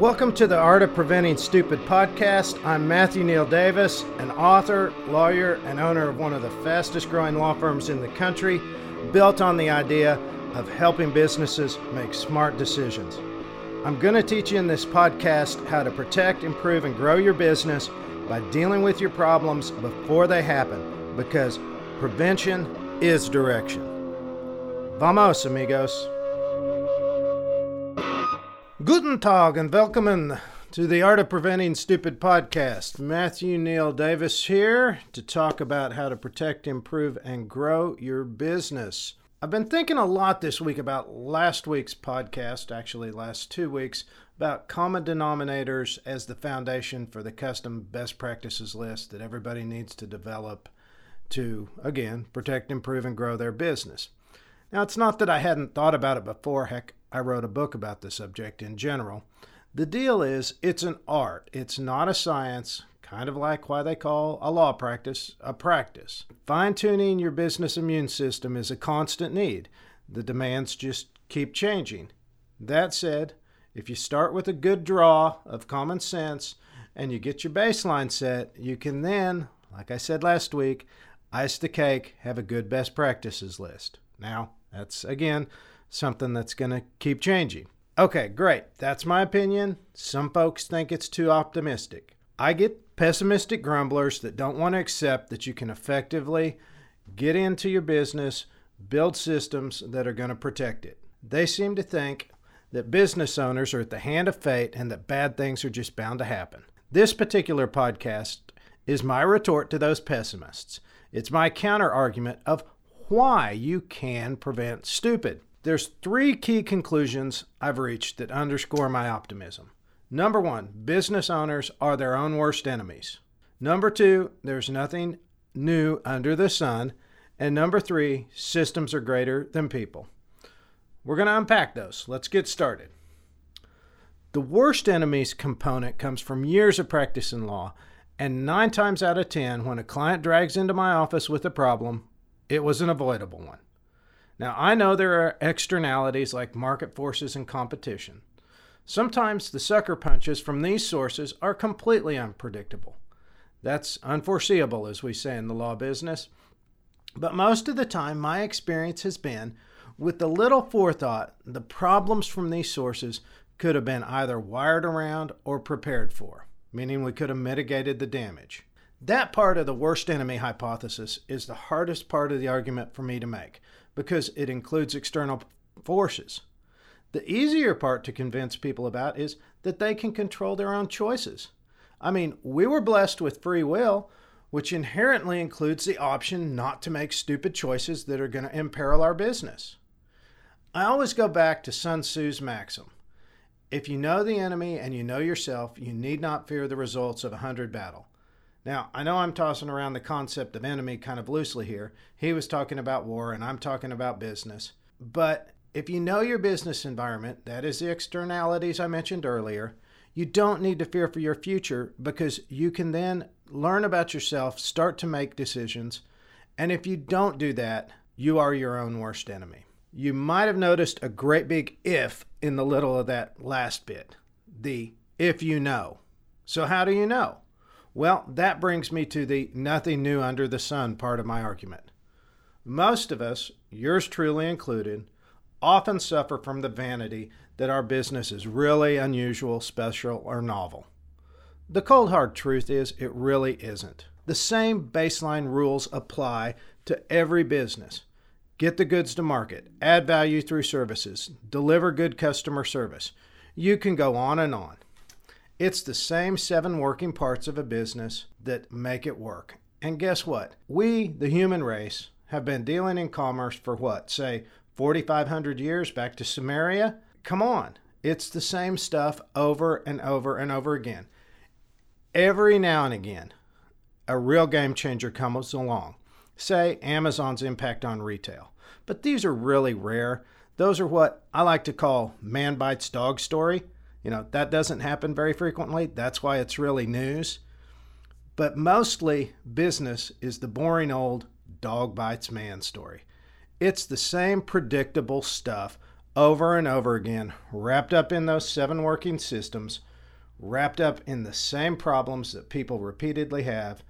Welcome to the Art of Preventing Stupid podcast. I'm Matthew Neal Davis, an author, lawyer, and owner of one of the fastest growing law firms in the country, built on the idea of helping businesses make smart decisions. I'm going to teach you in this podcast how to protect, improve, and grow your business by dealing with your problems before they happen because prevention is direction. Vamos, amigos. Guten Tag and welcome to the Art of Preventing Stupid podcast. Matthew Neil Davis here to talk about how to protect, improve, and grow your business. I've been thinking a lot this week about last week's podcast, actually, last two weeks, about common denominators as the foundation for the custom best practices list that everybody needs to develop to, again, protect, improve, and grow their business. Now, it's not that I hadn't thought about it before. Heck, I wrote a book about the subject in general. The deal is, it's an art, it's not a science, kind of like why they call a law practice a practice. Fine tuning your business immune system is a constant need. The demands just keep changing. That said, if you start with a good draw of common sense and you get your baseline set, you can then, like I said last week, ice the cake, have a good best practices list. Now, that's again something that's going to keep changing. Okay, great. That's my opinion. Some folks think it's too optimistic. I get pessimistic grumblers that don't want to accept that you can effectively get into your business, build systems that are going to protect it. They seem to think that business owners are at the hand of fate and that bad things are just bound to happen. This particular podcast is my retort to those pessimists. It's my counter argument of why you can prevent stupid. There's three key conclusions I've reached that underscore my optimism. Number one, business owners are their own worst enemies. Number two, there's nothing new under the sun. And number three, systems are greater than people. We're going to unpack those. Let's get started. The worst enemies component comes from years of practice in law, and nine times out of ten, when a client drags into my office with a problem, it was an avoidable one. Now, I know there are externalities like market forces and competition. Sometimes the sucker punches from these sources are completely unpredictable. That's unforeseeable, as we say in the law business. But most of the time, my experience has been with a little forethought, the problems from these sources could have been either wired around or prepared for, meaning we could have mitigated the damage. That part of the worst enemy hypothesis is the hardest part of the argument for me to make because it includes external forces. The easier part to convince people about is that they can control their own choices. I mean, we were blessed with free will, which inherently includes the option not to make stupid choices that are going to imperil our business. I always go back to Sun Tzu's maxim if you know the enemy and you know yourself, you need not fear the results of a hundred battle. Now, I know I'm tossing around the concept of enemy kind of loosely here. He was talking about war, and I'm talking about business. But if you know your business environment, that is the externalities I mentioned earlier, you don't need to fear for your future because you can then learn about yourself, start to make decisions. And if you don't do that, you are your own worst enemy. You might have noticed a great big if in the little of that last bit the if you know. So, how do you know? Well, that brings me to the nothing new under the sun part of my argument. Most of us, yours truly included, often suffer from the vanity that our business is really unusual, special, or novel. The cold hard truth is, it really isn't. The same baseline rules apply to every business. Get the goods to market, add value through services, deliver good customer service. You can go on and on. It's the same seven working parts of a business that make it work. And guess what? We, the human race, have been dealing in commerce for what, say, 4,500 years back to Sumeria? Come on. It's the same stuff over and over and over again. Every now and again, a real game changer comes along. Say Amazon's impact on retail. But these are really rare. Those are what I like to call man bites dog story. You know, that doesn't happen very frequently. That's why it's really news. But mostly, business is the boring old dog bites man story. It's the same predictable stuff over and over again, wrapped up in those seven working systems, wrapped up in the same problems that people repeatedly have.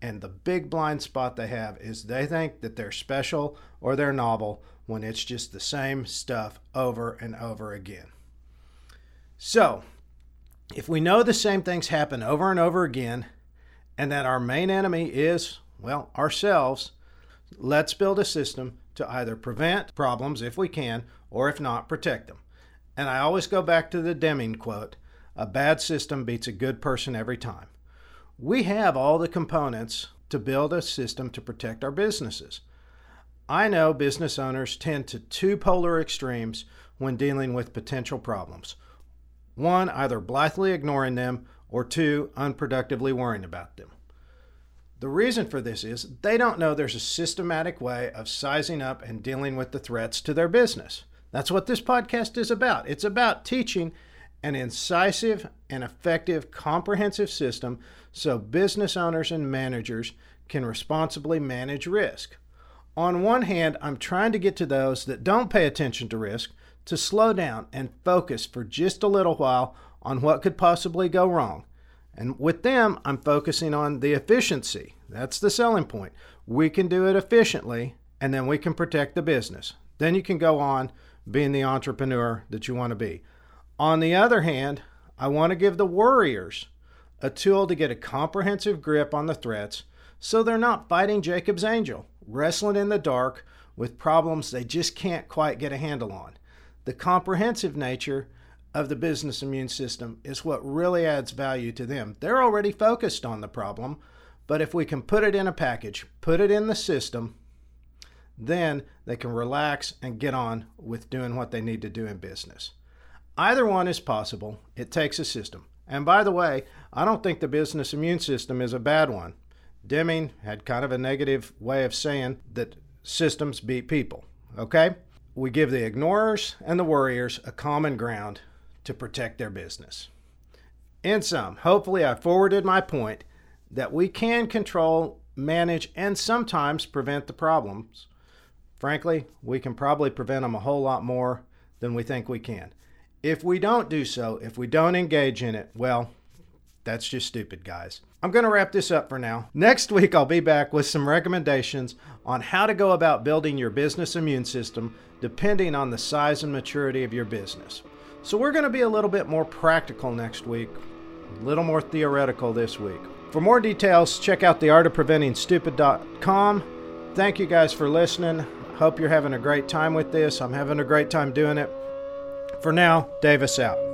And the big blind spot they have is they think that they're special or they're novel when it's just the same stuff over and over again. So, if we know the same things happen over and over again, and that our main enemy is, well, ourselves, let's build a system to either prevent problems if we can, or if not, protect them. And I always go back to the Deming quote a bad system beats a good person every time. We have all the components to build a system to protect our businesses. I know business owners tend to two polar extremes when dealing with potential problems. One, either blithely ignoring them, or two, unproductively worrying about them. The reason for this is they don't know there's a systematic way of sizing up and dealing with the threats to their business. That's what this podcast is about. It's about teaching an incisive and effective comprehensive system so business owners and managers can responsibly manage risk. On one hand, I'm trying to get to those that don't pay attention to risk to slow down and focus for just a little while on what could possibly go wrong. And with them, I'm focusing on the efficiency. That's the selling point. We can do it efficiently, and then we can protect the business. Then you can go on being the entrepreneur that you want to be. On the other hand, I want to give the worriers a tool to get a comprehensive grip on the threats so they're not fighting Jacob's angel, wrestling in the dark with problems they just can't quite get a handle on. The comprehensive nature of the business immune system is what really adds value to them. They're already focused on the problem, but if we can put it in a package, put it in the system, then they can relax and get on with doing what they need to do in business. Either one is possible. It takes a system. And by the way, I don't think the business immune system is a bad one. Deming had kind of a negative way of saying that systems beat people. Okay? We give the ignorers and the worriers a common ground to protect their business. In sum, hopefully I forwarded my point that we can control, manage, and sometimes prevent the problems Frankly, we can probably prevent them a whole lot more than we think we can. If we don't do so, if we don't engage in it, well, that's just stupid, guys. I'm going to wrap this up for now. Next week, I'll be back with some recommendations on how to go about building your business immune system depending on the size and maturity of your business. So, we're going to be a little bit more practical next week, a little more theoretical this week. For more details, check out theartofpreventingstupid.com. Thank you guys for listening. Hope you're having a great time with this. I'm having a great time doing it. For now, Davis out.